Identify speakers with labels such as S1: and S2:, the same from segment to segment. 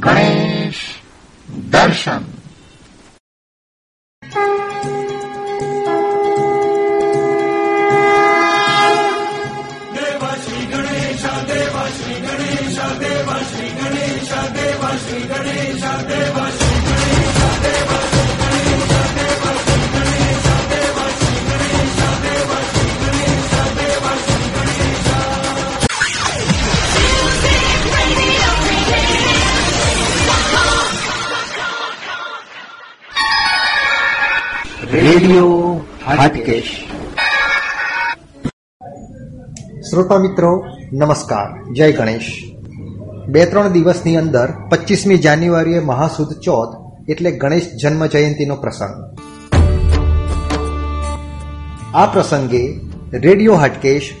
S1: ગણેશ દર્શન.
S2: શ્રોતા મિત્રો, નમસ્કાર. જય ગણેશ. બે ત્રણ દિવસની અંદર પચીસમી જાન્યુઆરીએ મહાસુદ ચોથ એટલે ગણેશ જન્મ જયંતિનો પ્રસંગ. આ પ્રસંગે રેડિયો હાટકેશ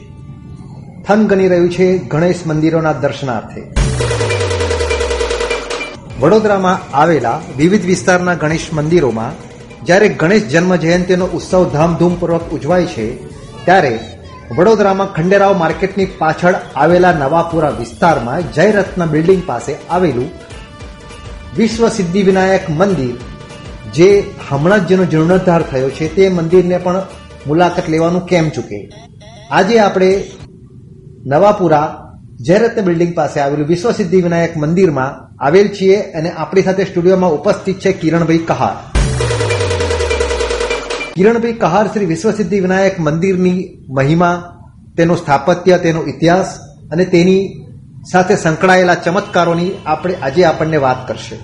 S2: થન ગણી રહ્યું છે ગણેશ મંદિરોના દર્શનાર્થે. વડોદરામાં આવેલા વિવિધ વિસ્તારના ગણેશ મંદિરોમાં જ્યારે ગણેશ જન્મ જયંતિનો ઉત્સવ ધામધૂમપૂર્વક ઉજવાય છે, ત્યારે વડોદરામાં ખંડેરાવ માર્કેટની પાછળ આવેલા નવાપુરા વિસ્તારમાં જયરત્ન બિલ્ડિંગ પાસે આવેલું વિશ્વ સિદ્ધિ વિનાયક મંદિર, જે હમણાં જ જેનો જીર્ણોદ્ધાર થયો છે, તે મંદિરને પણ મુલાકાત લેવાનું કેમ ચૂકે? આજે આપણે નવાપુરા જયરત્ન બિલ્ડિંગ પાસે આવેલું વિશ્વ સિદ્ધિ વિનાયક મંદિરમાં આવેલ છીએ અને આપણી સાથે સ્ટુડિયોમાં ઉપસ્થિત છે કિરણભાઈ કહાર. કિરણભાઈ કહાર શ્રી વિશ્વસિદ્ધિ વિનાયક મંદિરની મહિમા તેનું સ્થાપત્ય તેનો ઇતિહાસ અને તેની સાથે સંકળાયેલા ચમત્કારોની આપણે આજે આપણને વાત કરશે.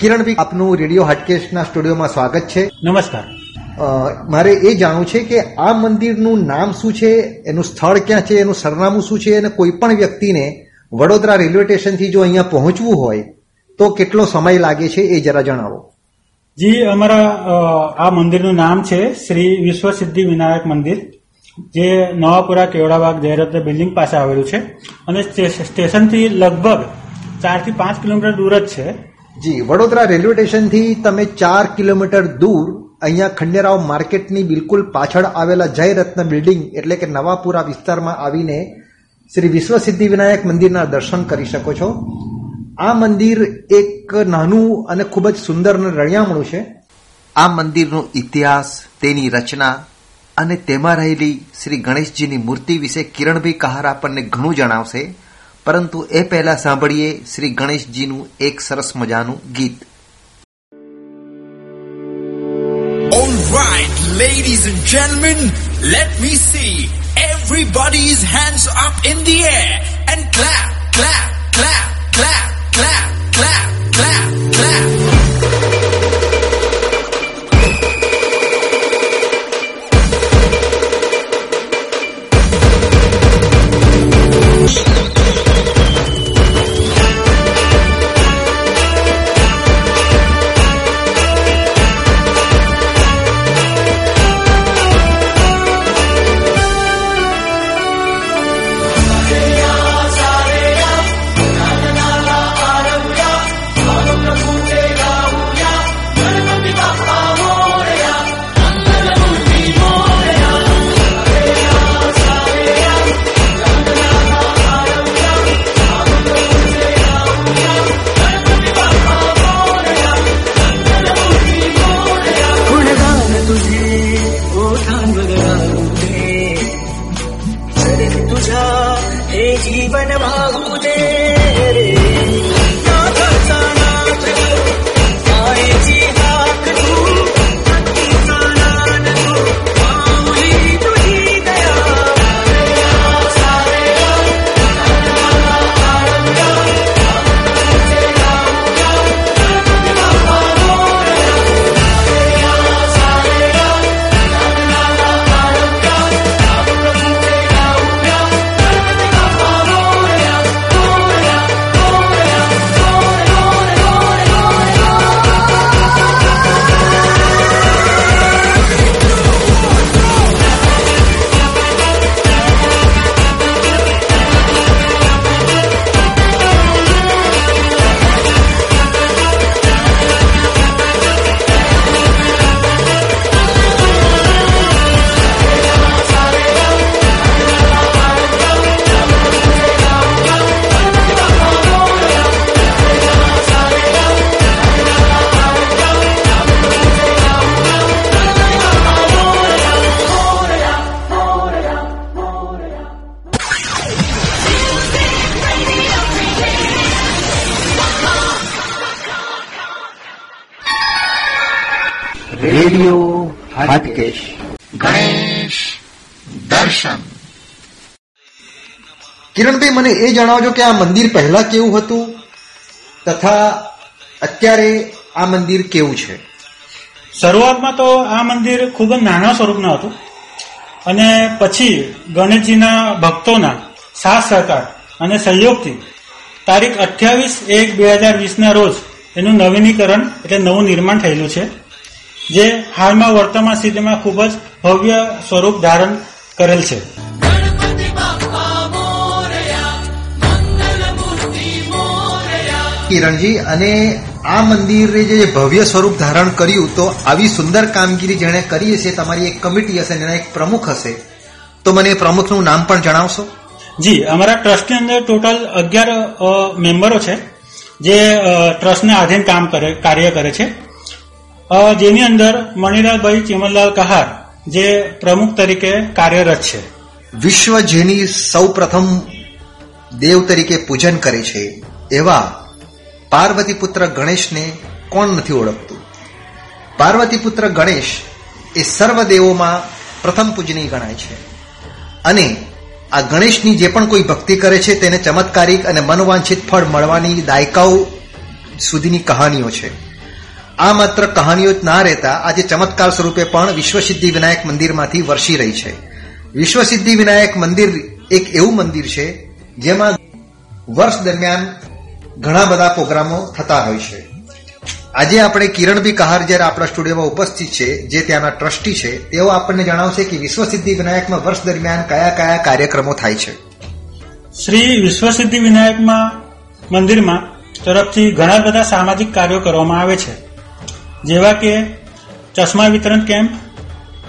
S2: કિરણભાઈ આપનું રેડિયો હાટકેશના સ્ટુડિયોમાં સ્વાગત છે.
S3: નમસ્કાર.
S2: અ, મારે એ જાણવું છે કે આ મંદિરનું નામ શું છે એનું સ્થળ ક્યાં છે એનું સરનામું શું છે અને કોઈ પણ વ્યક્તિને વડોદરા રેલવે સ્ટેશનથી જો અહીંયા પહોંચવું હોય તો કેટલો સમય લાગે છે એ જરા જણાવો.
S3: જી, અમારા આ મંદિરનું નામ છે શ્રી વિશ્વ સિદ્ધિ વિનાયક મંદિર, જે નવાપુરા કેવડાબાગ જયરત્ન બિલ્ડિંગ પાસે આવેલું છે અને સ્ટે- સ્ટેશનથી લગભગ ચારથી પાંચ કિલોમીટર દૂર જ છે.
S2: જી, વડોદરા રેલવે સ્ટેશનથી તમે ચાર કિલોમીટર દૂર અહીંયા ખંડેરાવ માર્કેટની બિલકુલ પાછળ આવેલા જયરત્ન બિલ્ડિંગ એટલે કે નવાપુરા વિસ્તારમાં આવીને શ્રી વિશ્વ સિદ્ધિ વિનાયક મંદિરના દર્શન કરી શકો છો. આ મંદિર એક નાનું અને ખૂબ જ સુંદર અને રળિયામણું છે.
S4: આ મંદિરનો ઇતિહાસ તેની રચના અને તેમાં રહેલી શ્રી ગણેશજીની મૂર્તિ વિશે કિરણભાઈ કહાર આપણને ઘણું જણાવશે પરંતુ એ પહેલા સાંભળીએ શ્રી ગણેશજીનું એક સરસ મજાનું ગીત.
S5: All right, ladies and gentlemen, let me see. Everybody's hands up in the air and clap, clap, clap, clap, clap, clap, clap, clap.
S1: तुझा हे जीवन भागू दे रे રેડિયો હાટકેશ.
S6: ગણેશ દર્શન.
S2: કિરણભાઈ મને એ જણાવજો કે આ મંદિર પહેલા કેવું હતું તથા અત્યારે આ મંદિર કેવું છે?
S3: શરૂઆતમાં તો આ મંદિર ખૂબ જ નાના સ્વરૂપનું હતું અને પછી ગણેશજીના ભક્તોના સાથ સહકાર અને સહયોગથી તારીખ અઠ્યાવીસ એક બે હજાર વીસના રોજ એનું નવીનીકરણ એટલે નવું નિર્માણ થયેલું છે. જે હાલમાં વર્તમાન સ્થિતિમાં ખૂબ જ ભવ્ય સ્વરૂપ ધારણ કરેલ છે.
S2: કિરણજી અને આ મંદિરે જે ભવ્ય સ્વરૂપ ધારણ કર્યું તો આવી સુંદર કામગીરી જેણે કરી હશે તમારી એક કમિટી હશે એના એક પ્રમુખ હશે. તો મને એ પ્રમુખનું નામ પણ જણાવશો?
S3: જી અમારા ટ્રસ્ટની અંદર ટોટલ અગિયાર મેમ્બરો છે જે ટ્રસ્ટને આધીન કામ કરે કાર્ય કરે છે. જેની અંદર મણિલાલભાઈ ચિમનલાલ કહાર, જે પ્રમુખ તરીકે કાર્યરત છે.
S2: વિશ્વ જેની સૌ પ્રથમ દેવ તરીકે પૂજન કરે છે, એવા પાર્વતી પુત્ર ગણેશને કોણ નથી ઓળખતું? પાર્વતી પુત્ર ગણેશ એ સર્વ દેવોમાં પ્રથમ પૂજનીય ગણાય છે. અને આ ગણેશની જે પણ કોઈ ભક્તિ કરે છે, તેને ચમત્કારિક અને મનવાંછિત ફળ મળવાની દાયકાઓ સુધીની કહાનીઓ છે. આ માત્ર કહાનીઓ જ ના રહેતા, આજે ચમત્કાર સ્વરૂપે પણ વિશ્વસિદ્ધિ વિનાયક મંદિરમાંથી વર્ષી રહી છે. વિશ્વસિદ્ધિ વિનાયક મંદિર એક એવું મંદિર છે, જેમાં વર્ષ દરમિયાન ઘણા બધા પ્રોગ્રામો થતા હોય છે. આજે આપણે કિરણભી કહાર જ્યારે આપણા સ્ટુડિયોમાં ઉપસ્થિત છે, જે ત્યાંના ટ્રસ્ટી છે, તેઓ આપણને જણાવશે કે વિશ્વસિદ્ધિ વિનાયકમાં વર્ષ દરમિયાન કયા કયા કાર્યક્રમો થાય છે.
S3: શ્રી વિશ્વસિદ્ધિ વિનાયકમાં મંદિરમાં તરફથી ઘણા બધા સામાજિક કાર્યો કરવામાં આવે છે. જેવા કે ચશ્મા વિતરણ કેમ્પ,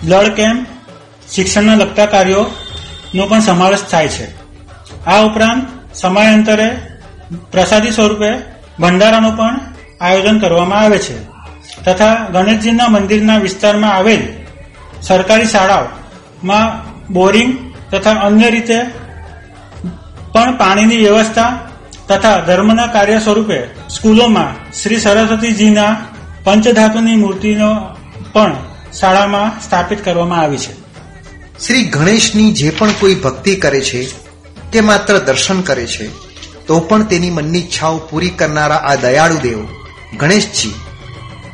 S3: બ્લડ કેમ્પ, શિક્ષણના લગતા કાર્યોનો પણ સમાવેશ થાય છે. આ ઉપરાંત સમયાંતરે પ્રસાદી સ્વરૂપે ભંડારાનું પણ આયોજન કરવામાં આવે છે. તથા ગણેશજીના મંદિરના વિસ્તારમાં આવેલ સરકારી શાળાઓમાં બોરિંગ તથા અન્ય રીતે પણ પાણીની વ્યવસ્થા તથા ધર્મના કાર્ય સ્વરૂપે સ્કૂલોમાં શ્રી સરસ્વતીજીના પંચધાતુની મૂર્તિનો પણ શાળામાં સ્થાપિત કરવામાં આવી છે.
S2: શ્રી ગણેશની જે પણ કોઈ ભક્તિ કરે છે કે માત્ર દર્શન કરે છે, તો પણ તેની મનની ઈચ્છાઓ પૂરી કરનારા આ દયાળુ દેવ, ગણેશજી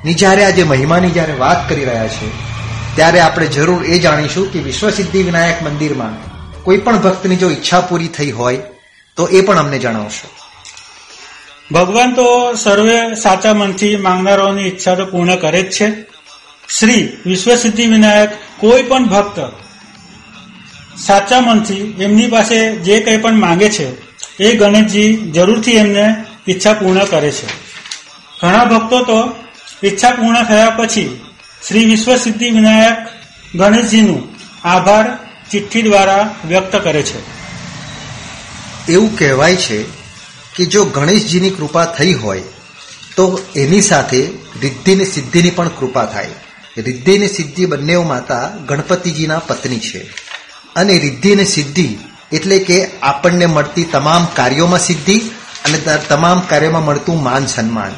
S2: ની જ્યારે આજે મહિમાની જ્યારે વાત કરી રહ્યા છે, ત્યારે આપણે જરૂર એ જાણીશું કે વિશ્વસિદ્ધિ વિનાયક મંદિરમાં કોઈ પણ ભક્તની જો ઈચ્છા પૂરી થઈ હોય, તો એ પણ અમને જણાવશો.
S3: ભગવાન તો સર્વે સાચા મનથી માંગનારાઓની ઈચ્છા તો પૂર્ણ કરે જ છે. શ્રી વિશ્વસિદ્ધિ વિનાયક કોઈ પણ ભક્ત સાચા મનથી એમની પાસે જે કંઈ પણ માંગે છે, એ ગણેશજી જરૂરથી એમને ઈચ્છા પૂર્ણ કરે છે. ઘણા ભક્તો તો ઈચ્છા પૂર્ણ થયા પછી શ્રી વિશ્વસિદ્ધિ વિનાયક ગણેશજીનું આભાર ચિઠ્ઠી દ્વારા વ્યક્ત કરે છે.
S2: એવું કહેવાય છે કે જો ગણેશજીની કૃપા થઈ હોય, તો એની સાથે રિદ્ધિની સિદ્ધિની પણ કૃપા થાય. રિદ્ધિ સિદ્ધિ બંને માતા ગણપતિજીના પત્ની છે. અને રિદ્ધિ અને સિદ્ધિ એટલે કે આપણને મળતી તમામ કાર્યોમાં સિદ્ધિ અને તમામ કાર્યોમાં મળતું માન સન્માન.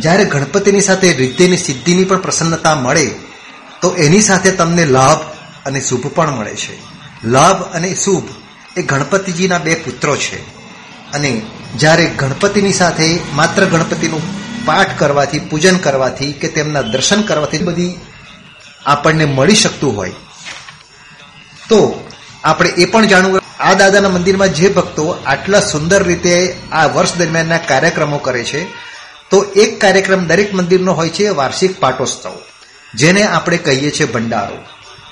S2: જ્યારે ગણપતિની સાથે રિદ્ધિની સિદ્ધિની પણ પ્રસન્નતા મળે, તો એની સાથે તમને લાભ અને શુભ પણ મળે છે. લાભ અને શુભ એ ગણપતિજીના બે પુત્રો છે. અને જ્યારે ગણપતિની સાથે માત્ર ગણપતિનું પાઠ કરવાથી, પૂજન કરવાથી કે તેમના દર્શન કરવાથી બધી આપણને મળી શકતું હોય. તો આપણે એ પણ જાણવું આ દાદાના મંદિરમાં જે ભક્તો આટલા સુંદર રીતે આ વર્ષ દરમિયાનના કાર્યક્રમો કરે છે, તો એક કાર્યક્રમ દરેક મંદિરનો હોય છે વાર્ષિક પાટોત્સવ, જેને આપણે કહીએ છીએ ભંડારો.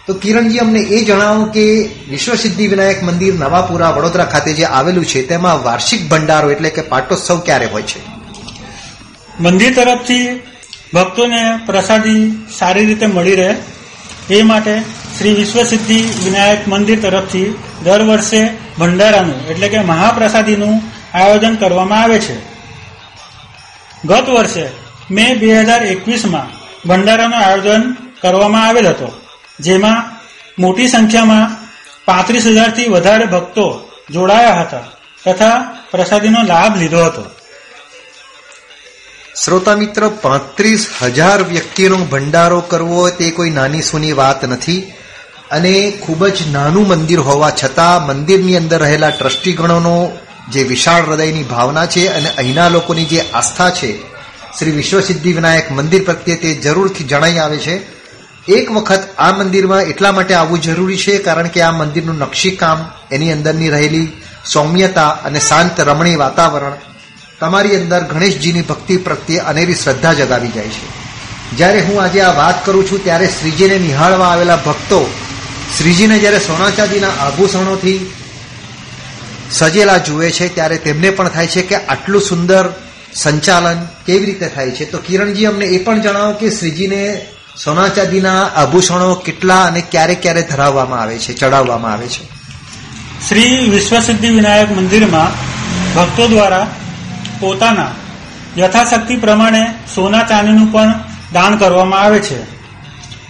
S2: તો કિરણજી, અમને એ જણાવો કે વિશ્વસિદ્ધિ વિનાયક મંદિર નવાપુરા, વડોદરા ખાતે જે આવેલું છે, તેમાં વાર્ષિક ભંડારો એટલે કે પાટોત્સવ ક્યારે હોય છે?
S3: મંદિર તરફથી ભક્તોને પ્રસાદી સારી રીતે મળી રહે. એ માટે શ્રી વિશ્વસિદ્ધિ વિનાયક મંદિર તરફથી દર વર્ષે ભંડારાનું એટલે કે મહાપ્રસાદીનું આયોજન કરવામાં આવે છે. ગત વર્ષે મે બે હજાર એકવીસમાં ભંડારાનું આયોજન કરવામાં આવેલ હતો. જેમાં મોટી સંખ્યામાં પાંત્રીસ હજારથી વધારે ભક્તો જોડાયા હતા તથા પ્રસાદીનો લાભ લીધો હતો.
S2: શ્રોતા મિત્ર, પાંત્રીસ હજાર વ્યક્તિનો ભંડારો કરવો તે કોઈ નાની સૂની વાત નથી અને ખૂબ જ નાનું મંદિર હોવા છતાં મંદિરની અંદર રહેલા ટ્રસ્ટીગણોનો જે વિશાળ હૃદયની ભાવના છે અને અહીંના લોકોની જે આસ્થા છે, શ્રી વિશ્વસિદ્ધિ વિનાયક મંદિર પ્રત્યે તે જરૂરથી જણાઈ આવે છે. એક વખત આ મંદિરમાં એટલા માટે આવવું જરૂરી છે કારણ કે આ મંદિરનું નકશીકામ એની અંદરની રહેલી સૌમ્યતા અને શાંત રમણીય વાતાવરણ તમારી અંદર ગણેશજીની ભક્તિ પ્રત્યે અનેરી શ્રદ્ધા જગાવી જાય છે. જ્યારે હું આજે આ વાત કરું છું ત્યારે શ્રીજીને નિહાળવા આવેલા ભક્તો શ્રીજીને જ્યારે સોના ચાંદીના આભૂષણોથી સજેલા જુએ છે ત્યારે તેમને પણ થાય છે કે આટલું સુંદર સંચાલન કેવી રીતે થાય છે. તો કિરણજી અમને એ પણ જણાવો કે શ્રીજીને સોના ચાંદીના આભૂષણો કેટલા અને ક્યારે ક્યારે ધરાવવામાં આવે છે, ચડાવવામાં આવે છે?
S3: શ્રી વિશ્વસિદ્ધિ વિનાયક મંદિરમાં ભક્તો દ્વારા પોતાના યથાશક્તિ પ્રમાણે સોના ચાંદીનું પણ દાન કરવામાં આવે છે.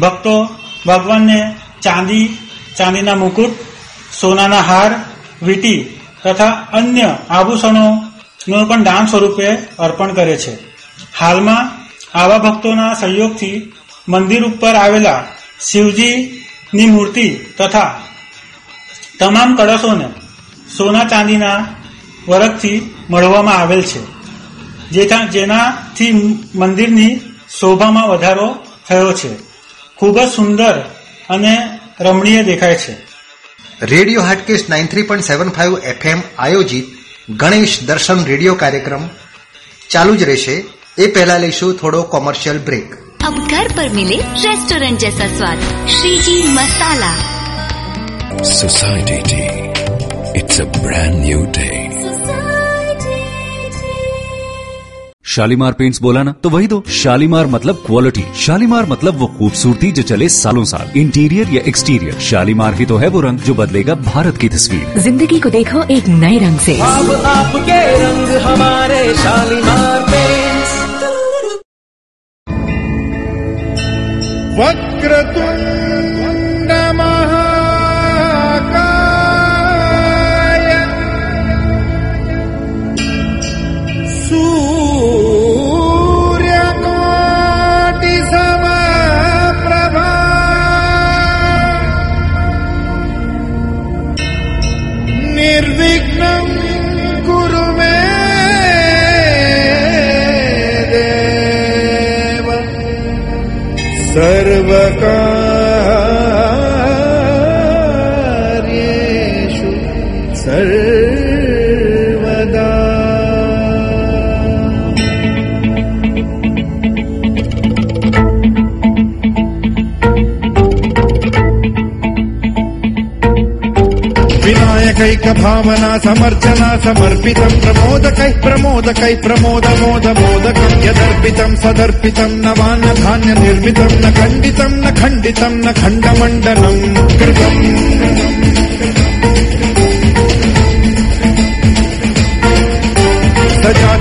S3: ભક્તો ભગવાનને ચાંદી, ચાંદીના મુકુટ, સોનાના હાર, વીટી તથા અન્ય આભૂષણોનું પણ દાન સ્વરૂપે અર્પણ કરે છે. હાલમાં આવા ભક્તોના સહયોગથી મંદિર ઉપર આવેલા શિવજીની મૂર્તિ તથા તમામ કળશોને સોના ચાંદીના વરખથી મળવામાં આવેલ છે. જેનાથી મંદિરની શોભામાં વધારો થયો છે. ખૂબ જ સુંદર અને રમણીય દેખાય છે.
S2: Radio Hatkesh nine three point seven five FM આયોજિત ગણેશ દર્શન રેડિયો કાર્યક્રમ ચાલુ જ રહેશે. એ પહેલા લઈશું થોડો કોમર્શિયલ બ્રેક.
S7: अब घर पर मिले रेस्टोरेंट जैसा स्वाद Shreeji Masala.
S8: Society Tea. It's a brand new day.
S9: Shalimar paints बोला ना तो वही दो। शालीमार मतलब क्वालिटी शालीमार मतलब वो खूबसूरती जो चले सालों साल। इंटीरियर या एक्सटीरियर शालीमार ही तो है वो रंग जो बदलेगा भारत की तस्वीर।
S10: ज़िंदगी को देखो एक नए रंग से।
S11: अब आपके रंग हमारे शालीमार पेंट्स
S12: वक्रतुण्ड सर्वकार्येषु विनायकैक भावना समर्चना समर्पितम् प्रमोदकैः प्रमोदकैः प्रमोद यदर्पितम् सदर्पितम् नवान्न धान्य निर्मितम् न खण्डितम् न खण्डितम् न खण्डमण्डनम् कृतम्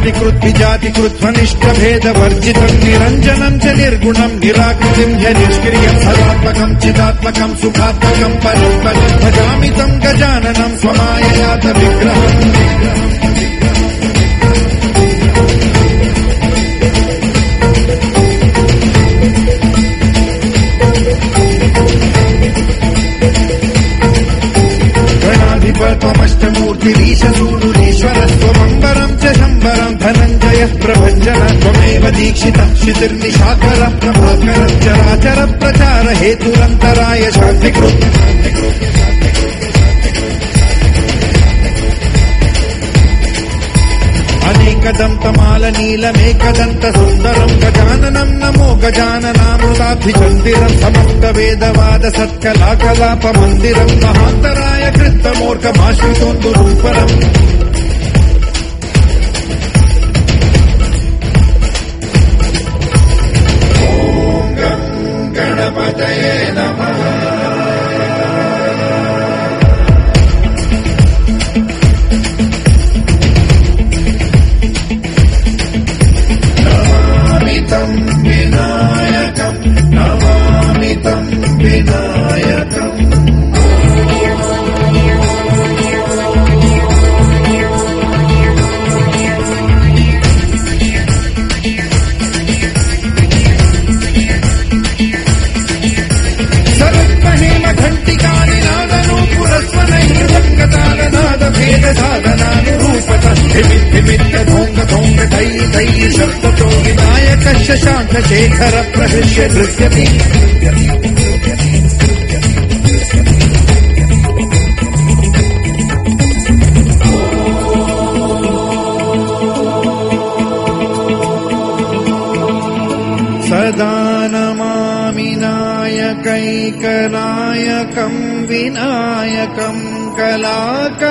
S12: सजातिकृत् विजातिकृत् स्वनिष्ठ भेद वर्जितम् निरञ्जनम् च निर्गुणम् निराकृतिम् च निष्क्रियम् सदात्मकम् चिदात्मकम् सुखात्मकम् परस्परम् भजामि तम् गजाननम् स्वमाययात विग्रहम् गणाधिप धनञ्जयः प्रभञ्जन त्वमेव दीक्षितः शितिर्निशाकर प्रभाकर चराचर प्रचार हेतुरन्तराय शान्तिकृत् अनेकदन्तमाल नीलमेकदन्त सुन्दरम् गजाननम् नमो गजाननामृताभिचन्दिरम् समस्त वेदवाद सत्कलाकलापमन्दिरम् महान्तराय कृत्तमूर्खमाश्रितोन्दुरूपरम् शेखर प्रहृष्य दृश्यति सदानमामिनायकैकनायकं विनायकं कलाकलापकल्पना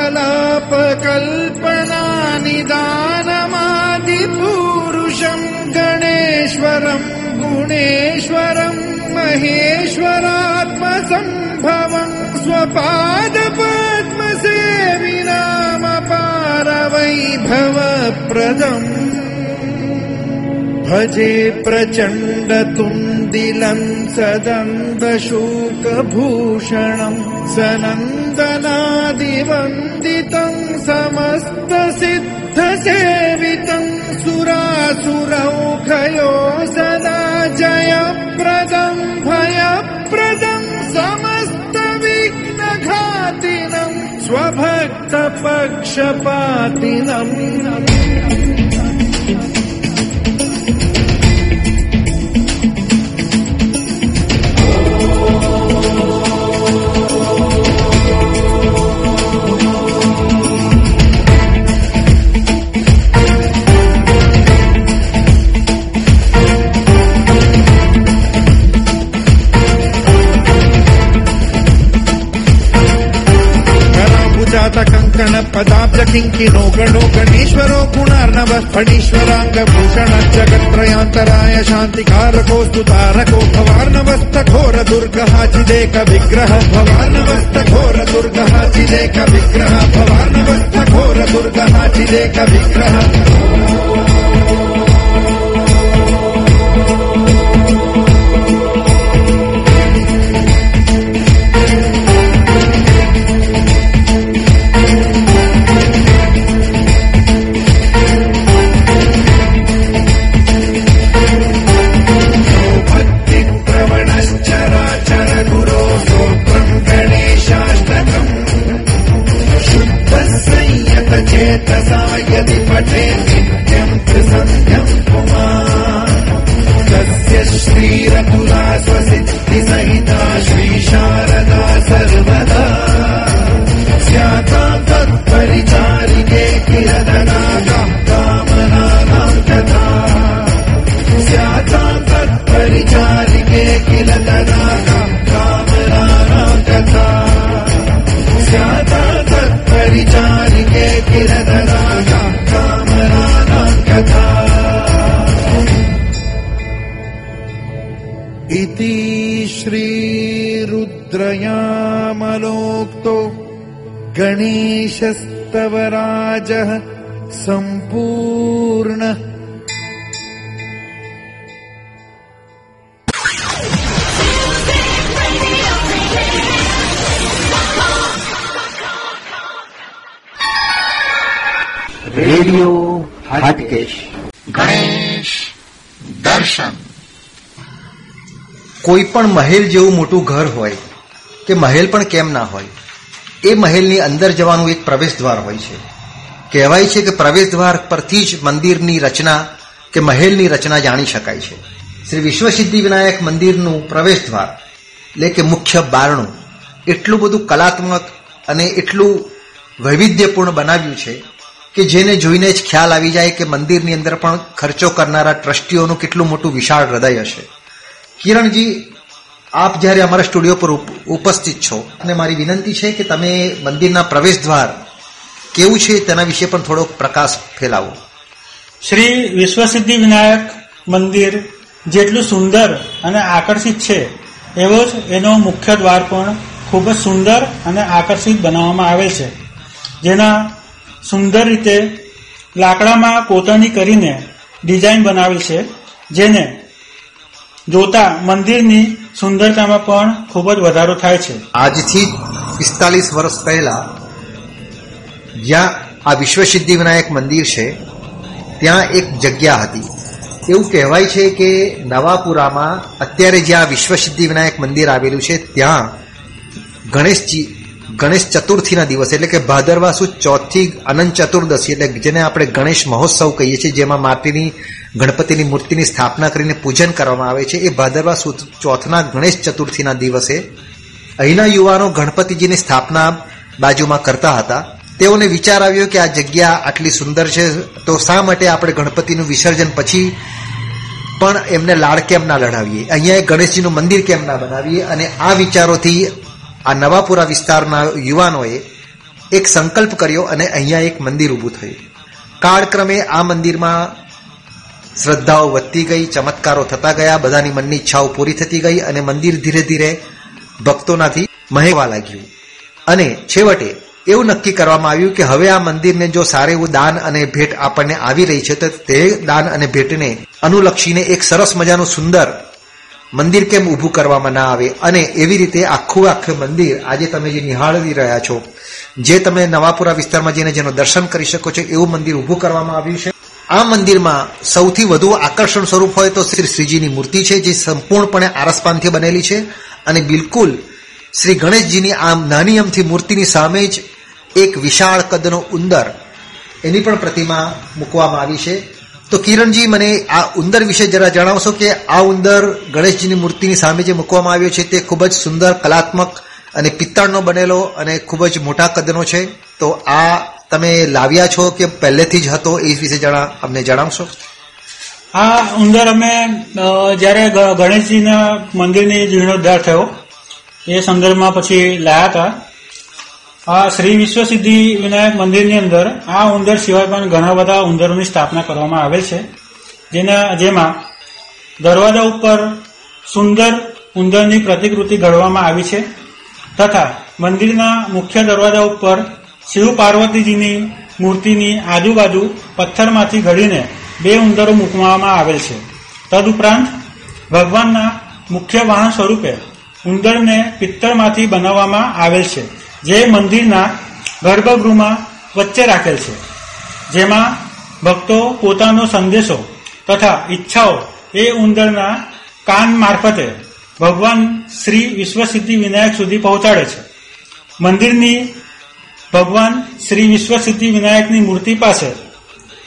S12: निदा गुणेश्वरम् महेश्वरात्मसम्भवम् स्वपादपद्मसेविनामपारवैभवप्रदम् भजे प्रचण्डतुन्दिलम् सदन्दशोकभूषणम् सनन्दनादिवन्दितम् समस्तसिद्धसेवितम् सुरासुरौखयो सदा जयप्रदम् भयप्रदम् समस्तविघ्नघातिनम् स्वभक्तपक्षपातिनम् ಕಿಂಕಿನೋ ಗಣೋ ಗಣೇಶ್ವರೋ ಗುಣಾರ್ಣವ ಫಣೀಶ್ವರಾಂಗ ಭೂಷಣ ಜಗತ್ರಯಾಂತರಾಯ ಶಾಂತಿ ಕಾರಕೋಸ್ತು ತಾರಕೋ ಭವಾರ್ನವಸ್ತ ಘೋರ ದುರ್ಗ ಹಾಚಿದೇಕ ವಿಗ್ರಹ ಭವಾರ್ನವಸ್ತ ಘೋರ ದುರ್ಗ ಹಾಚಿದೇಕ ವಿಗ್ರಹ ಭವಾರ್ನವಸ್ತ ಘೋರ ದುರ್ಗ ಹಾಚಿದೇಕ ವಿಗ್ರಹ यदि पठे नित्यम् त्रिसन्ध्यम् पुमान् तस्य श्रीरकुला स्वसिद्धिसहिता श्रीशारदा सर्वदा गणेशस्तवराजः सम्पूर्णः
S1: રેડિયો હાટકેશ
S12: ગણેશ દર્શન
S2: કોઈ પણ મહેલ જેવું મોટું ઘર હોય કે મહેલ પણ કેમ ના હોય એ મહેલની અંદર જવાનું એક પ્રવેશ દ્વાર હોય છે. કહેવાય છે કે પ્રવેશ દ્વાર પરથી જ મંદિરની રચના કે મહેલની રચના જાણી શકાય છે. શ્રી વિશ્વસિદ્ધિ વિનાયક મંદિરનું પ્રવેશ દ્વાર એટલે કે મુખ્ય બારણું, એટલું બધું કલાત્મક અને એટલું વૈવિધ્યપૂર્ણ બનાવ્યું છે કે જેને જોઈને જ ખ્યાલ આવી જાય કે મંદિરની અંદર પણ ખર્ચો કરનારા ટ્રસ્ટીઓનું કેટલું મોટું વિશાળ હૃદય હશે. કિરણજી આપ જ્યારે અમારા સ્ટુડિયો પર ઉપ- ઉપસ્થિત છો, અને મારી વિનંતી છે કે તમે મંદિરના પ્રવેશ દ્વાર કેવું છે તેના વિશે પણ થોડોક પ્રકાશ ફેલાવો.
S3: શ્રી વિશ્વસિદ્ધિ વિનાયક મંદિર જેટલું સુંદર અને આકર્ષિત છે, એવો જ એનો મુખ્ય દ્વાર પણ ખૂબ જ સુંદર અને આકર્ષિત બનાવવામાં આવે છે. જેના સુંદર રીતે લાકડામાં કોતરણી કરીને ડિઝાઇન બનાવી છે, જેને જોતા મંદિરની સુંદરતામાં પણ ખૂબ જ વધારો થાય છે.
S2: આજથી પિસ્તાલીસ વર્ષ પહેલા જ્યાં આ વિશ્વસિદ્ધિ વિનાયક મંદિર છે, ત્યાં એક જગ્યા હતી. એવું કહેવાય છે કે નવાપુરામાં અત્યારે જ્યાં વિશ્વસિદ્ધિ વિનાયક મંદિર આવેલું છે, ત્યાં ગણેશજી ગણેશ ચતુર્થીના દિવસે, એટલે કે ભાદરવા સુદ ચોથી અનંત ચતુર્દશી, એટલે જેને આપણે ગણેશ મહોત્સવ કહીએ છીએ, જેમાં માટીની, ગણપતિની મૂર્તિની સ્થાપના કરીને પૂજન કરવામાં આવે છે. એ ભાદરવા સુદ ચોથના ગણેશ ચતુર્થીના દિવસે અહીંના યુવાનો ગણપતિજીની સ્થાપના બાજુમાં કરતા હતા. તેઓને વિચાર આવ્યો કે આ જગ્યા આટલી સુંદર છે, તો શા માટે આપણે ગણપતિનું વિસર્જન પછી પણ એમને લાડ કેમ ના લડાવીએ? અહીંયા ગણેશજીનું મંદિર કેમ ના બનાવીએ? અને આ વિચારોથી આ નવાપુરા વિસ્તારના યુવાનોએ એક સંકલ્પ કર્યો અને અહીંયા એક મંદિર ઊભું થયું. કાળક્રમે આ મંદિરમાં શ્રદ્ધાઓ વધતી ગઈ, ચમત્કારો થતા ગયા, બધાની મનની ઈચ્છાઓ પૂરી થતી ગઈ અને મંદિર ધીરે ધીરે ભક્તોનાથી મહેવા લાગ્યું. અને છેવટે એવું નક્કી કરવામાં આવ્યું કે હવે આ મંદિરને જો સારું એવું દાન અને ભેટ આપણને આવી રહી છે, તો તે દાન અને ભેટને અનુલક્ષીને એક સરસ મજાનું સુંદર મંદિર કેમ ઊભું કરવામાં ના આવે અને એવી રીતે આખું આખું મંદિર આજે તમે જે નિહાળી રહ્યા છો, જે તમે નવાપુરા વિસ્તારમાં જઈને જેનું દર્શન કરી શકો છો, એવું મંદિર ઊભું કરવામાં આવ્યું છે. આ મંદિરમાં સૌથી વધુ આકર્ષણ સ્વરૂપ હોય તો શ્રી શ્રીજીની મૂર્તિ છે, જે સંપૂર્ણપણે આરસપાનથી બનેલી છે અને બિલકુલ શ્રી ગણેશજીની આમ નાની અમથી મૂર્તિની સામે જ એક વિશાળ કદનો ઉંદર એની પણ પ્રતિમા મૂકવામાં આવી છે. તો કિરણજી, મને આ ઉંદર વિશે જરા જણાવશો કે આ ઉંદર ગણેશજીની મૂર્તિની સામે જે મૂકવામાં આવ્યો છે તે ખૂબ જ સુંદર, કલાત્મક અને પિત્તળનો બનેલો અને ખૂબ જ મોટા કદનો છે. તો આ તમે લાવ્યા છો કે પહેલેથી જ હતો એ વિશે જણા અમને જણાવશો?
S3: આ ઉંદર અમે જ્યારે ગણેશજીના મંદિરની જીર્ણોદ્ધાર થયો, એ સંદર્ભમાં પછી લાયા હતા. આ શ્રી વિશ્વસિદ્ધિ વિનાયક મંદિરની અંદર આ ઉંદર સિવાય પણ ઘણા બધા ઉંદરોની સ્થાપના કરવામાં આવેલ છે. જેના, જેમાં દરવાજા ઉપર સુંદર ઉંદરની પ્રતિકૃતિ ઘડવામાં આવી છે તથા મંદિરના મુખ્ય દરવાજા ઉપર શિવ પાર્વતીજીની મૂર્તિની આજુબાજુ પથ્થરમાંથી ઘડીને બે ઉંદરો મૂકવામાં આવેલ છે. તદુપરાંત ભગવાનના મુખ્ય વાહન સ્વરૂપે ઉંદરને પિત્તળમાંથી બનાવવામાં આવેલ છે. જે મંદિરના ગર્ભગૃહમાં વચ્ચે રાખેલ છે. જેમાં ભક્તો પોતાનો સંદેશો તથા ઈચ્છાઓ એ ઉંદરના કાન મારફતે ભગવાન શ્રી વિશ્વસિદ્ધિ વિનાયક સુધી પહોંચાડે છે. મંદિરની ભગવાન શ્રી વિશ્વસિદ્ધિ વિનાયકની મૂર્તિ પાસે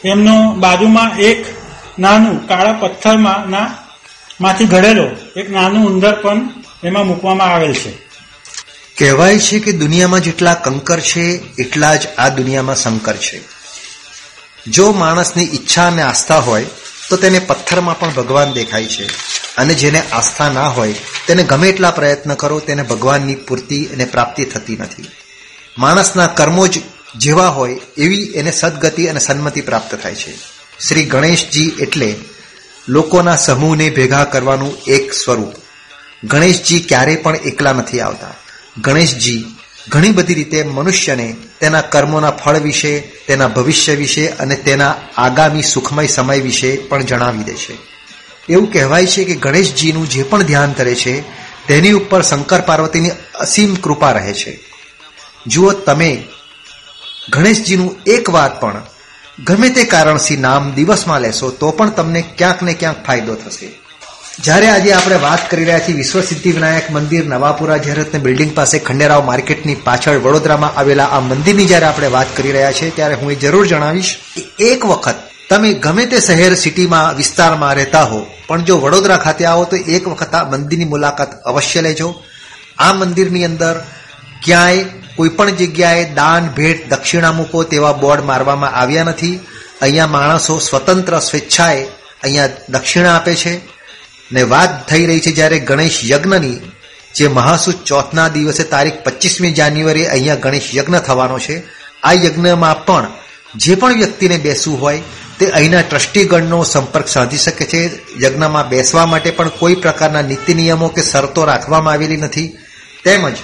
S3: એમનો બાજુમાં એક નાનું કાળા પથ્થરમાં ઘડેલો એક નાનું ઉંદર પણ એમાં મૂકવામાં આવેલ છે.
S2: કહેવાય છે કે દુનિયામાં જેટલા કંકર છે, એટલા જ આ દુનિયામાં શંકર છે. જો માણસની ઈચ્છા અને આસ્થા હોય, તો તેને પથ્થરમાં પણ ભગવાન દેખાય છે. અને જેને આસ્થા ના હોય, તેને ગમે એટલા પ્રયત્ન કરો, તેને ભગવાનની પૂર્તિ અને પ્રાપ્તિ થતી નથી. માણસના કર્મો જ જેવા હોય, એવી એને સદગતિ અને સન્મતિ પ્રાપ્ત થાય છે. શ્રી ગણેશજી એટલે લોકોના સમૂહને ભેગા કરવાનું એક સ્વરૂપ. ગણેશજી ક્યારેય પણ એકલા નથી આવતા. ગણેશજી ઘણી બધી રીતે મનુષ્યને તેના કર્મોના ફળ વિશે, તેના ભવિષ્ય વિશે અને તેના આગામી સુખમય સમય વિશે પણ જણાવી દે છે. એવું કહેવાય છે કે ગણેશજીનું જે પણ ધ્યાન કરે છે, તેની ઉપર શંકર પાર્વતીની અસીમ કૃપા રહે છે. જુઓ તમે, ગણેશજીનું એક વાત પણ ગમે તે કારણથી નામ દિવસમાં લેશો, તો પણ તમને ક્યાંક ને ક્યાંક ફાયદો થશે. જ્યારે આજે આપણે વાત કરી રહ્યા છીએ વિશ્વ સિદ્ધિ વિનાયક મંદિર નવાપુરા જહેરતની બિલ્ડિંગ પાસે ખંડેરાવ માર્કેટની પાછળ વડોદરામાં આવેલા આ મંદિરની જ્યારે આપણે વાત કરી રહ્યા છીએ, ત્યારે હું એ જરૂર જણાવીશ કે એક વખત તમે ગમે તે શહેર સિટીમાં, વિસ્તારમાં રહેતા હો, પણ જો વડોદરા ખાતે આવો, તો એક વખત આ મંદિરની મુલાકાત અવશ્ય લેજો. આ મંદિરની અંદર ક્યાંય કોઈ પણ જગ્યાએ દાન, ભેટ, દક્ષિણા મૂકો તેવા બોર્ડ મારવામાં આવ્યા નથી. અહીંયા માણસો સ્વતંત્ર સ્વેચ્છાએ અહીંયા દક્ષિણા આપે છે. ને વાત થઈ રહી છે જ્યારે ગણેશ યજ્ઞની, જે મહાસુદ ચોથના દિવસે તારીખ પચીસમી જાન્યુઆરી અહીંયા ગણેશ યજ્ઞ થવાનો છે, આ યજ્ઞમાં પણ જે પણ વ્યક્તિને બેસવું હોય, તે અહીંના ટ્રસ્ટીગણનો સંપર્ક સાધી શકે છે. યજ્ઞમાં બેસવા માટે પણ કોઈ પ્રકારના નીતિ નિયમો કે શરતો રાખવામાં આવેલી નથી. તેમજ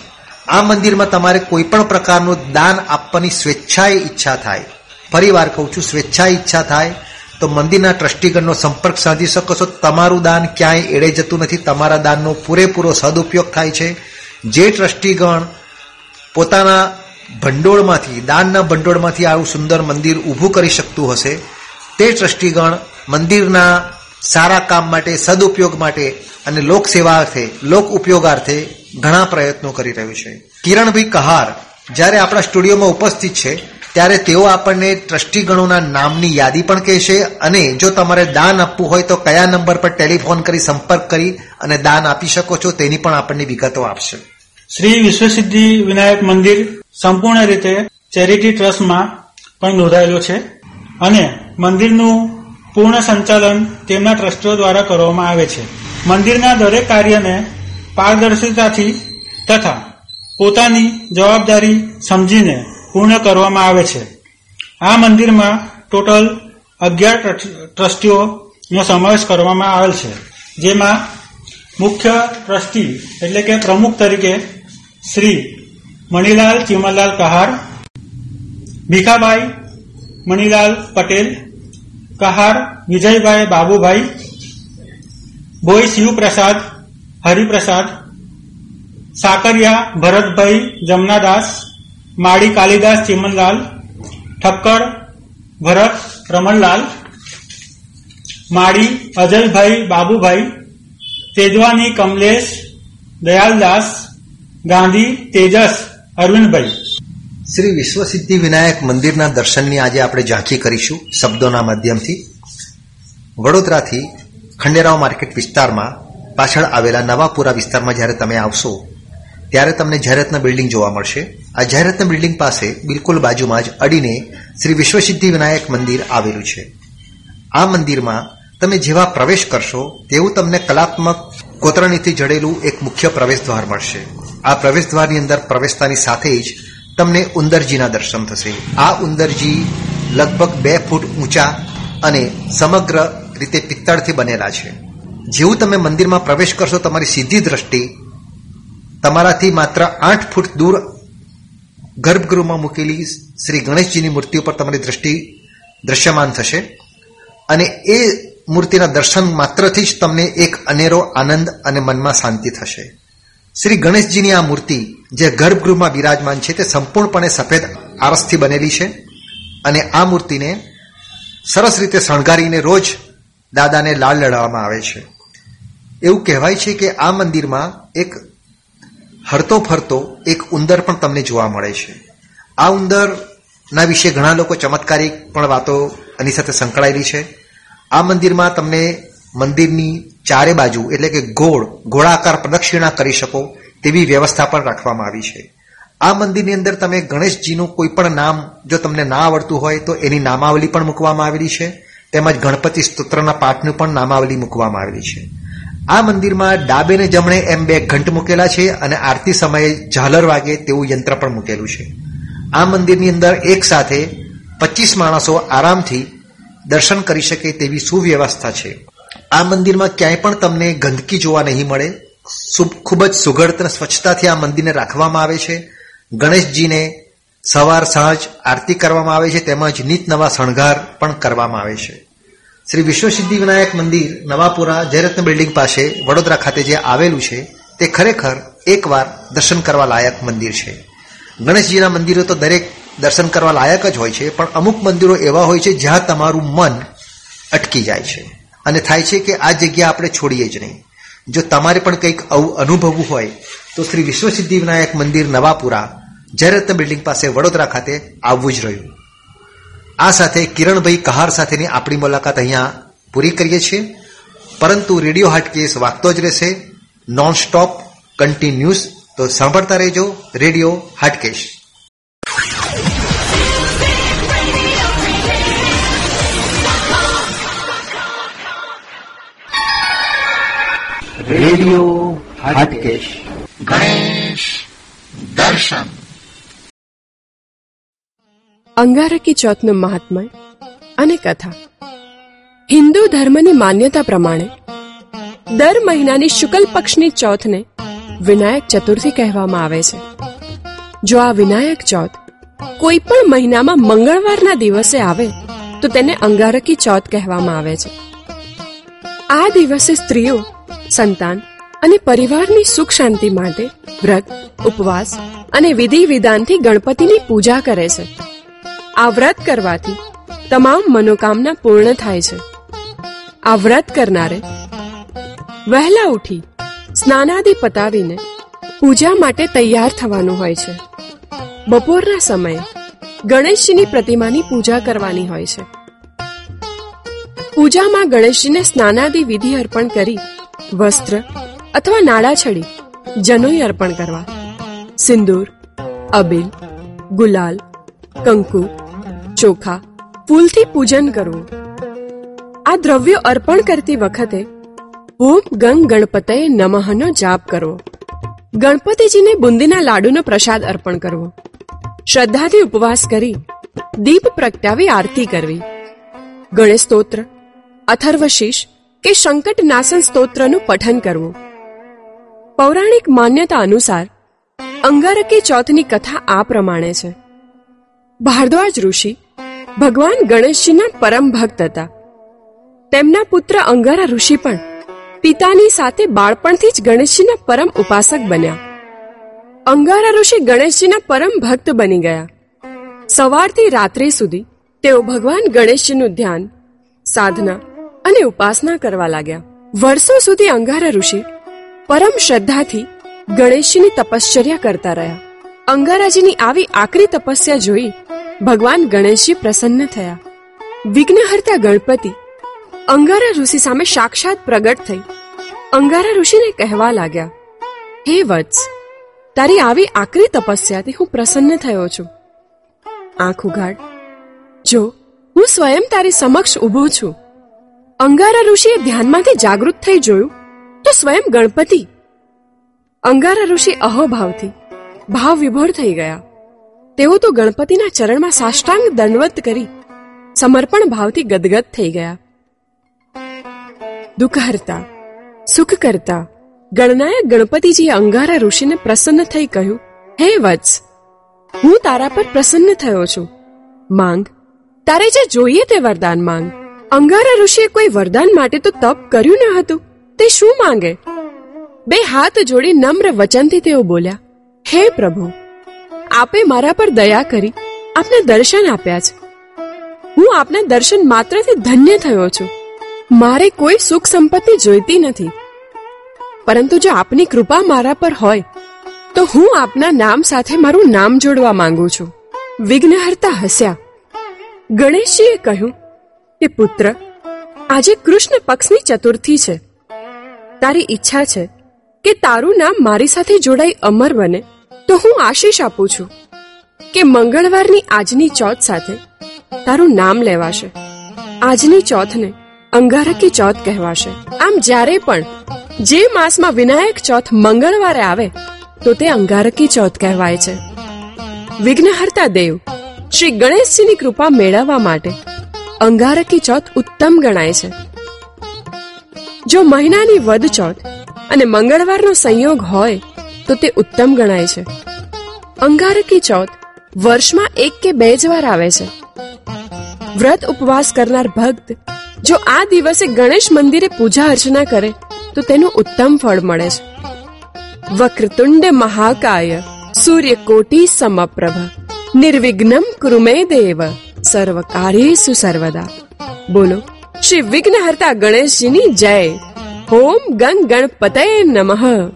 S2: આ મંદિરમાં તમારે કોઈ પણ પ્રકારનું દાન આપવાની સ્વેચ્છાએ ઈચ્છા થાય. ફરી વાર કહું છું, સ્વેચ્છાએ ઈચ્છા થાય તો મંદિરના ટ્રસ્ટીગણનો સંપર્ક સાધી શકો છો. તમારું દાન ક્યાંય એડે જતું નથી. તમારા દાનનો પૂરેપૂરો સદુપયોગ થાય છે. જે ટ્રસ્ટીગણ પોતાના ભંડોળમાંથી, દાનના ભંડોળમાંથી આવું સુંદર મંદિર ઊભું કરી શકતું હશે, તે ટ્રસ્ટીગણ મંદિરના સારા કામ માટે, સદુપયોગ માટે અને લોક સેવાર્થે, લોક ઉપયોગાર્થે ઘણા પ્રયત્નો કરી રહ્યું છે. કિરણભાઈ કહાર જ્યારે આપણા સ્ટુડિયોમાં ઉપસ્થિત છે ત્યારે તેઓ આપણને ટ્રસ્ટીગણોના નામની યાદી પણ કહેશે અને જો તમારે દાન આપવું હોય તો કયા નંબર પર ટેલિફોન કરી સંપર્ક કરી અને દાન આપી શકો છો તેની પણ આપણને વિગતો આપશે.
S3: શ્રી વિશ્વસિદ્ધિ વિનાયક મંદિર સંપૂર્ણ રીતે ચેરિટી ટ્રસ્ટમાં પણ નોંધાયેલું છે અને મંદિરનું પૂર્ણ સંચાલન તેમના ટ્રસ્ટીઓ દ્વારા કરવામાં આવે છે. મંદિરના દરેક કાર્યને પારદર્શિતાથી તથા પોતાની જવાબદારી સમજીને પૂર્ણ કરવામાં આવે છે. આ મંદિરમાં ટોટલ અગિયાર ટ્રસ્ટીઓનો સમાવેશ કરવામાં આવેલ છે. જેમાં મુખ્ય ટ્રસ્ટી એટલે કે પ્રમુખ તરીકે શ્રી મણિલાલ ચિમનલાલ કહાર, ભીખાભાઈ મણિલાલ પટેલ કહાર, વિજયભાઈ બાબુભાઈ ભોઈ શિવપ્રસાદ, હરિપ્રસાદ, સાકરિયા ભરતભાઈ જમનાદાસ માળી કાલિદાસ, ચિમનલાલ, ઠક્કર, ભરત, રમણલાલ, માળી અજયભાઈ બાબુભાઈ તેજવાની કમલેશ, દયાલદાસ, ગાંધી, તેજસ, અરવિંદભાઈ.
S2: શ્રી વિશ્વસિદ્ધિ વિનાયક મંદિરના દર્શનની આજે આપણે ઝાંખી કરીશું શબ્દોના માધ્યમથી. વડોદરાથી ખંડેરાવ માર્કેટ વિસ્તારમાં પાછળ આવેલા નવાપુરા વિસ્તારમાં જ્યારે તમે આવશો ત્યારે તમને જાહેરાતના બિલ્ડિંગ જોવા મળશે. આ જાહેરાતના બિલ્ડિંગ પાસે બિલકુલ બાજુમાં જ અડીને શ્રી વિશ્વસિદ્ધિ વિનાયક મંદિર આવેલું છે. આ મંદિરમાં તમે જેવા પ્રવેશ કરશો, તેવું તમને કલાત્મક કોતરણીથી જડેલું એક મુખ્ય પ્રવેશ દ્વાર મળશે. આ પ્રવેશ દ્વારની અંદર પ્રવેશતાની સાથે જ તમને ઉંદરજીના દર્શન થશે. આ ઉંદરજી લગભગ બે ફૂટ ઊંચા અને સમગ્ર રીતે પિત્તળથી બનેલા છે. જેવું તમે મંદિરમાં પ્રવેશ કરશો, તમારી સીધી દ્રષ્ટિ તમારાથી માત્ર આઠ ફૂટ દૂર ગર્ભગૃહમાં મૂકેલી શ્રી ગણેશજીની મૂર્તિ ઉપર તમારી દ્રષ્ટિ દ્રશ્યમાન થશે. અને એ મૂર્તિના દર્શન માત્રથી જ તમને એક અનેરો આનંદ અને મનમાં શાંતિ થશે. શ્રી ગણેશજીની આ મૂર્તિ જે ગર્ભગૃહમાં બિરાજમાન છે તે સંપૂર્ણપણે સફેદ આરસથી બનેલી છે અને આ મૂર્તિને સરસ રીતે શણગારીને રોજ દાદાને લાલ લડાવવામાં આવે છે. એવું કહેવાય છે કે આ મંદિરમાં એક હરતો ફરતો એક ઉંદર પણ તમને જોવા મળે છે. આ ઉંદરના વિશે ઘણા લોકો ચમત્કારિક પણ વાતો એની સાથે સંકળાયેલી છે. આ મંદિરમાં તમને મંદિરની ચારે બાજુ એટલે કે ગોળ, ગોળાકાર પ્રદક્ષિણા કરી શકો તેવી વ્યવસ્થા પણ રાખવામાં આવી છે. આ મંદિરની અંદર તમે ગણેશજીનું કોઈ પણ નામ, જો તમને ના આવડતું હોય તો એની નામાવલી પણ મૂકવામાં આવેલી છે. તેમજ ગણપતિ સ્તોત્રના પાઠનું પણ નામાવલી મૂકવામાં આવેલી છે. આ મંદિરમાં ડાબે ને જમણે એમ બે ઘંટ મૂકેલા છે અને આરતી સમયે ઝાલર વાગે તેવું યંત્ર પણ મૂકેલું છે. આ મંદિરની અંદર એક સાથે પચીસ માણસો આરામથી દર્શન કરી શકે તેવી સુવ્યવસ્થા છે. આ મંદિરમાં ક્યાંય પણ તમને ગંદકી જોવા નહીં મળે. ખૂબ જ સુઘડ સ્વચ્છતાથી આ મંદિરને રાખવામાં આવે છે. ગણેશજીને સવાર સાંજ આરતી કરવામાં આવે છે તેમજ નિત નવા શણગાર પણ કરવામાં આવે છે. શ્રી વિશ્વસિદ્ધિ વિનાયક મંદિર નવાપુરા જયરત્ન બિલ્ડિંગ પાસે વડોદરા ખાતે જે આવેલું છે, તે ખરેખર એકવાર દર્શન કરવા લાયક મંદિર છે. ગણેશજીના મંદિરો તો દરેક દર્શન કરવા લાયક જ હોય છે, પણ અમુક મંદિરો એવા હોય છે જ્યાં તમારું મન અટકી જાય છે. અને થાય છે કે આ જગ્યા આપણે છોડીએ જ નહીં. જો તમારે પણ કંઈક આવું અનુભવવું હોય, તો શ્રી વિશ્વસિદ્ધિ વિનાયક મંદિર નવાપુરા જયરત્ન બિલ્ડિંગ પાસે વડોદરા ખાતે આવવું જ રહ્યું. આ સાથે કિરણભાઈ કહાર સાથેની આપણી મુલાકાત અહીંયા પૂરી કરીએ છીએ. પરંતુ રેડિયો હાટકેસ વાગતો જ રહેશે. નોન સ્ટોપ કન્ટિન્યુઅસ તો સાંભળતા રહેજો રેડિયો હાટકેશ
S1: રેડિયો હાટકેશ
S12: ગણેશ દર્શન.
S13: અંગારકી ચોથનું મહાત્મય અને કથા. હિન્દુ ધર્મની માન્યતા પ્રમાણે દર મહિનાની શુક્લ પક્ષની ચોથને વિનાયક ચતુર્થી કહેવામાં આવે છે. જો આ વિનાયક ચોથ કોઈ પણ મહિનામાં મંગળવારના દિવસે આવે, તો તેને અંગારકી ચોથ કહેવામાં આવે છે. આ દિવસે સ્ત્રીઓ, સંતાન અને પરિવારની સુખ શાંતિ માટે વ્રત, ઉપવાસ અને વિધિ વિધાનથી ગણપતિની પૂજા કરે છે. આ વ્રત કરવાથી તમામ મનોકામના પૂર્ણ થાય છે. આ વ્રત કરનારે વહેલા ઉઠી સ્નાનાદિ પતાવીને પૂજા માટે તૈયાર થવાનું હોય છે. બપોરના સમયે ગણેશજીની પ્રતિમાની પૂજા કરવાની હોય છે. પૂજામાં ગણેશજીને સ્નાનાદિ વિધિ અર્પણ કરી વસ્ત્ર અથવા નાળા છડી જનોઈ અર્પણ કરવા. સિંદૂર, અબિલ, ગુલાલ, કંકુ ચોખા, ફૂલથી પૂજન કરવું. આ દ્રવ્યો અર્પણ કરતી વખતે હોમ ગંગ ગણપતય નમઃનો જાપ કરવો. ગણપતિજીને બુંદીના લાડુનો પ્રસાદ અર્પણ કરવો. શ્રદ્ધાથી ઉપવાસ કરી દીપ પ્રગટાવી આરતી કરવી. ગણેશ સ્તોત્ર, અથર્વશીષ કે સંકટ નાશન સ્તોત્રનું પઠન કરવું. પૌરાણિક માન્યતા અનુસાર અંગારકી ચોથની કથા આ પ્રમાણે છે. ભારદ્વાજ ઋષિ ભગવાન ગણેશજીના પરમ ભક્ત હતા. તેમના પુત્ર અંગારા ઋષિ પણ પિતાની સાથે બાળપણથી જ ગણેશજીના પરમ ઉપાસક બન્યા. અંગારા ઋષિ ગણેશજીના પરમ ભક્ત બની ગયા. સવારથી રાત્રે સુધી તેઓ ભગવાન ગણેશજીનું ધ્યાન, સાધના અને ઉપાસના કરવા લાગ્યા. વર્ષો સુધી અંગારા ઋષિ પરમ શ્રદ્ધાથી ગણેશજીની તપશ્ચર્યા કરતા રહ્યા. અંગારાજીની આવી આકરી તપસ્યા જોઈ ભગવાન ગણેશજી પ્રસન્ન થયા. વિઘ્નહર્તા ગણપતિ અંગારા ઋષિ સામે સાક્ષાત પ્રગટ થઈ. અંગારા ઋષિને કહેવા લાગ્યા, હે વત્સ, તારી આવી આકરી તપસ્યાથી હું પ્રસન્ન થયો છું. આંખ ઉઘાડ. જો, હું સ્વયં તારી સમક્ષ ઊભો છું. અંગારા ઋષિએ ધ્યાનમાંથી જાગૃત થઈ જોયું, તો સ્વયં ગણપતિ. અંગારા ઋષિ અહોભાવથી ભાવ વિભોર થઈ ગયા. તેઓ તો ગણપતિના ચરણમાં સાષ્ટાંગ દંડવત કરી સમર્પણ ભાવથી ગદગદ થઈ ગયા. દુઃખ હરતા સુખ કરતા ગણનાયક ગણપતિજીએ અંગારા ઋષિને પ્રસન્ન થઈ કહ્યું, હે વત્સ, હું તારા પર પ્રસન્ન થયો છું. માંગ, તારે જે જોઈએ તે વરદાન માંગ. અંગારા ઋષિએ કોઈ વરદાન માટે તો તપ કર્યું ન હતું. તે શું માંગે? બે હાથ જોડી નમ્ર વચનથી તેઓ બોલ્યા, હે પ્રભુ આપે મારા પર દયા કરી, આપને દર્શન આપ્યા છે. હું આપના દર્શન માત્રથી ધન્ય થયો છું. મારે કોઈ સુખ સંપત્તિ જોઈતી નથી. પરંતુ જો આપની કૃપા મારા પર હોય, તો હું આપના નામ સાથે મારું નામ જોડવા માંગુ છું. વિઘ્નહર્તા હસ્યા. ગણેશજીએ કહ્યું કે પુત્ર, આજે કૃષ્ણ પક્ષની ચતુર્થી છે. તારી ઈચ્છા છે કે તારું નામ મારી સાથે જોડાઈ અમર બને. તો હું આશીષ આપું છું કે મંગળવારની આજની ચોથ સાથે તારું નામ લેવાશે. આજની ચોથને અંગારકી ચોથ કહેવાશે. આમ જ્યારે પણ જે માસમાં વિનાયક ચોથ મંગળવારે આવે, તો તે અંગારકી ચોથ કહેવાય છે. વિઘ્નહર્તા દેવ શ્રી ગણેશજીની કૃપા મેળવવા માટે અંગારકી ચોથ ઉત્તમ ગણાય છે. જો મહિનાની વદ ચોથ અને મંગળવારનો સંયોગ હોય તો તે ઉત્તમ ગણાય છે. અંગારકી ચોથ વર્ષમાં એક કે બે જ વાર આવે છે. વ્રત ઉપવાસ કરનાર ભક્ત જો આ દિવસે ગણેશ મંદિરે પૂજા અર્ચના કરે, તો તેનું ઉત્તમ ફળ મળે છે. વક્રતુંડ મહાકાય, સૂર્યકોટી સમપ્રભ, નિર્વિઘ્નમ કૃમે દેવ સર્વ સુસર્વદા સર્વદા. બોલો, શ્રી વિઘ્નહર્તા ગણેશજીની જય. હોમ ગંગ ગણપતય નમઃ.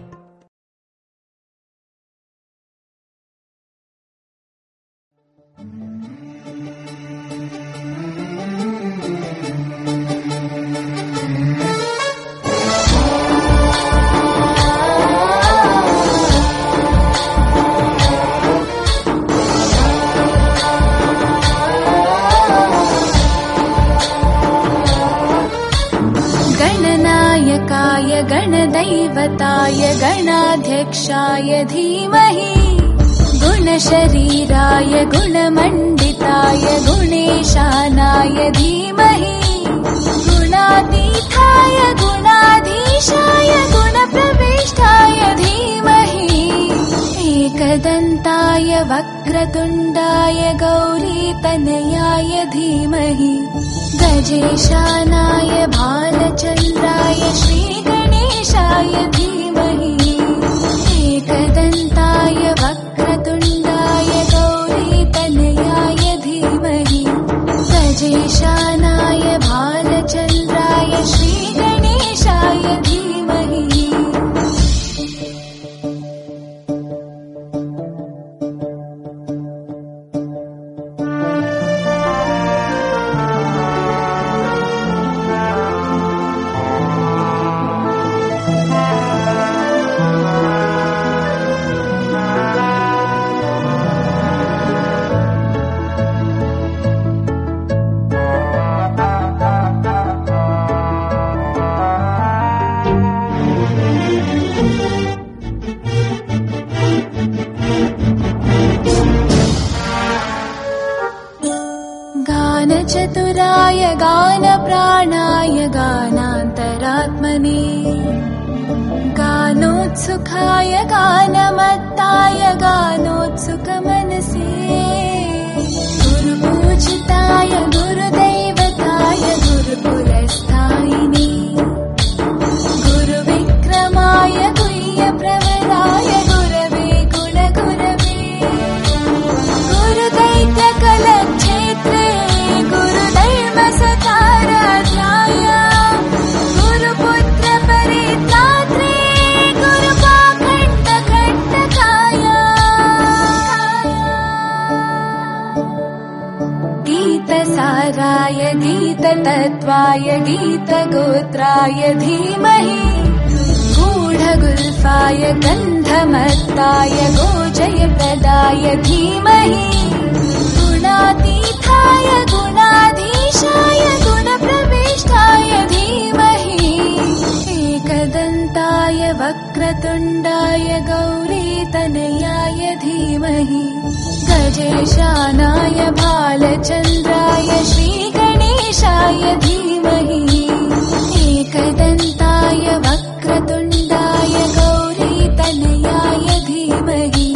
S14: गणदैवताय गणाध्यक्षाय धीमहि गुणशरीराय गुणमण्डिताय गुणेशानाय धीमहि गुणातीताय गुणाधीशाय गुणप्रविष्टाय धीमहि एकदन्ताय वक्रतुण्डाय गौरीतनयाय धीमहि गजेशानाय भालचन्द्राय शाय धीमहि एकदन्ताय वक् गीततत्त्वाय गीतगोत्राय धीमहि। गूढगुल्फाय गन्धमत्ताय गोजयप्रदाय धीमहि। गुणातीताय गुणाधीशाय गुणप्रविष्टाय धीमहि। एकदन्ताय वक्रतुण्डाय गौरीतनयाय धीमहि। गजेशानाय भालचन्द्राय श्रीगणेशाय धीमहि एकदन्ताय वक्रतुण्डाय गौरीतनयाय धीमहि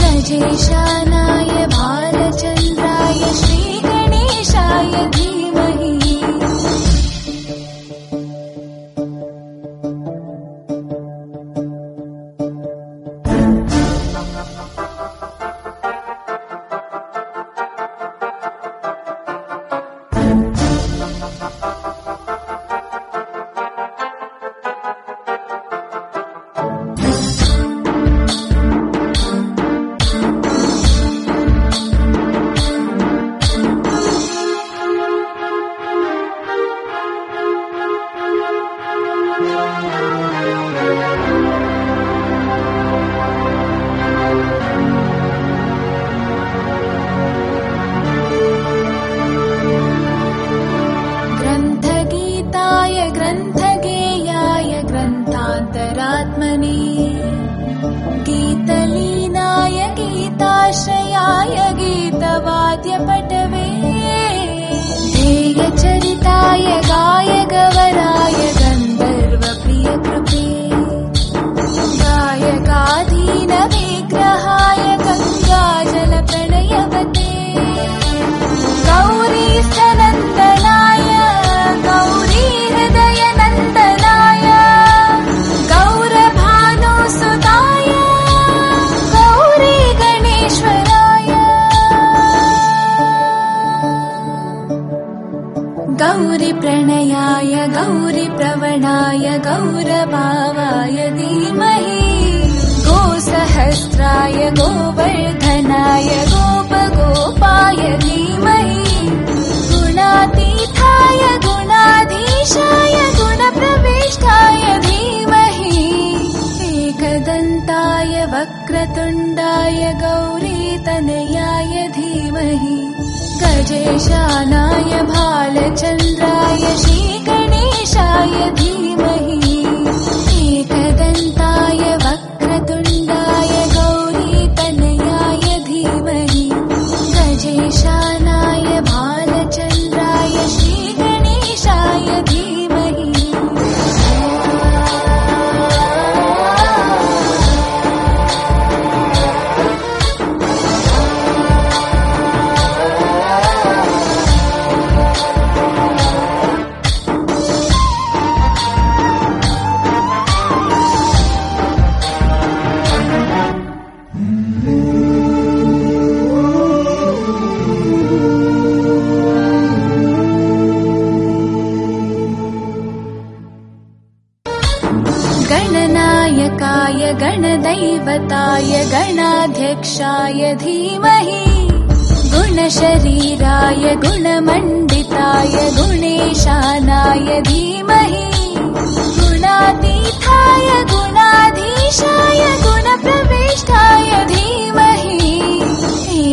S14: गजेशानाय भालचन्द्राय श्रीगणेशाय धीमहि गौरभावाय धीमहि। गोसहस्राय गोवर्धनाय गोपगोपाय धीमहि। गुणातीताय गुणाधीशाय गुणप्रविष्टाय धीमहि। एकदन्ताय वक्रतुण्डाय गौरीतनयाय धीमहि। गजेशानाय भालचन्द्राय श्रीगणेशाय धीमहि cuenta गणदैवताय गणाध्यक्षाय धीमहि गुणशरीराय गुणमण्डिताय गुणेशानाय धीमहि गुणातीताय गुणाधीशाय गुणप्रविष्टाय धीमहि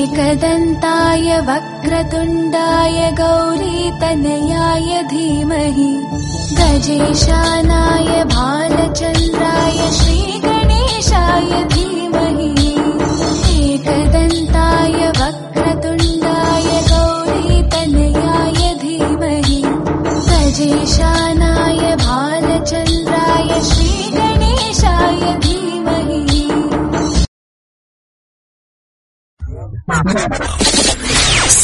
S14: एकदन्ताय वक्रतुण्डाय गौरीतनयाय धीमहि गजेशानाय भालचन्द्राय श्रीगणेशाय धीमहि एकदन्ताय वक्रतुण्डाय गौरीतनयाय धीमहि ईशानाय भालचन्द्राय श्रीगणेशाय धीमहि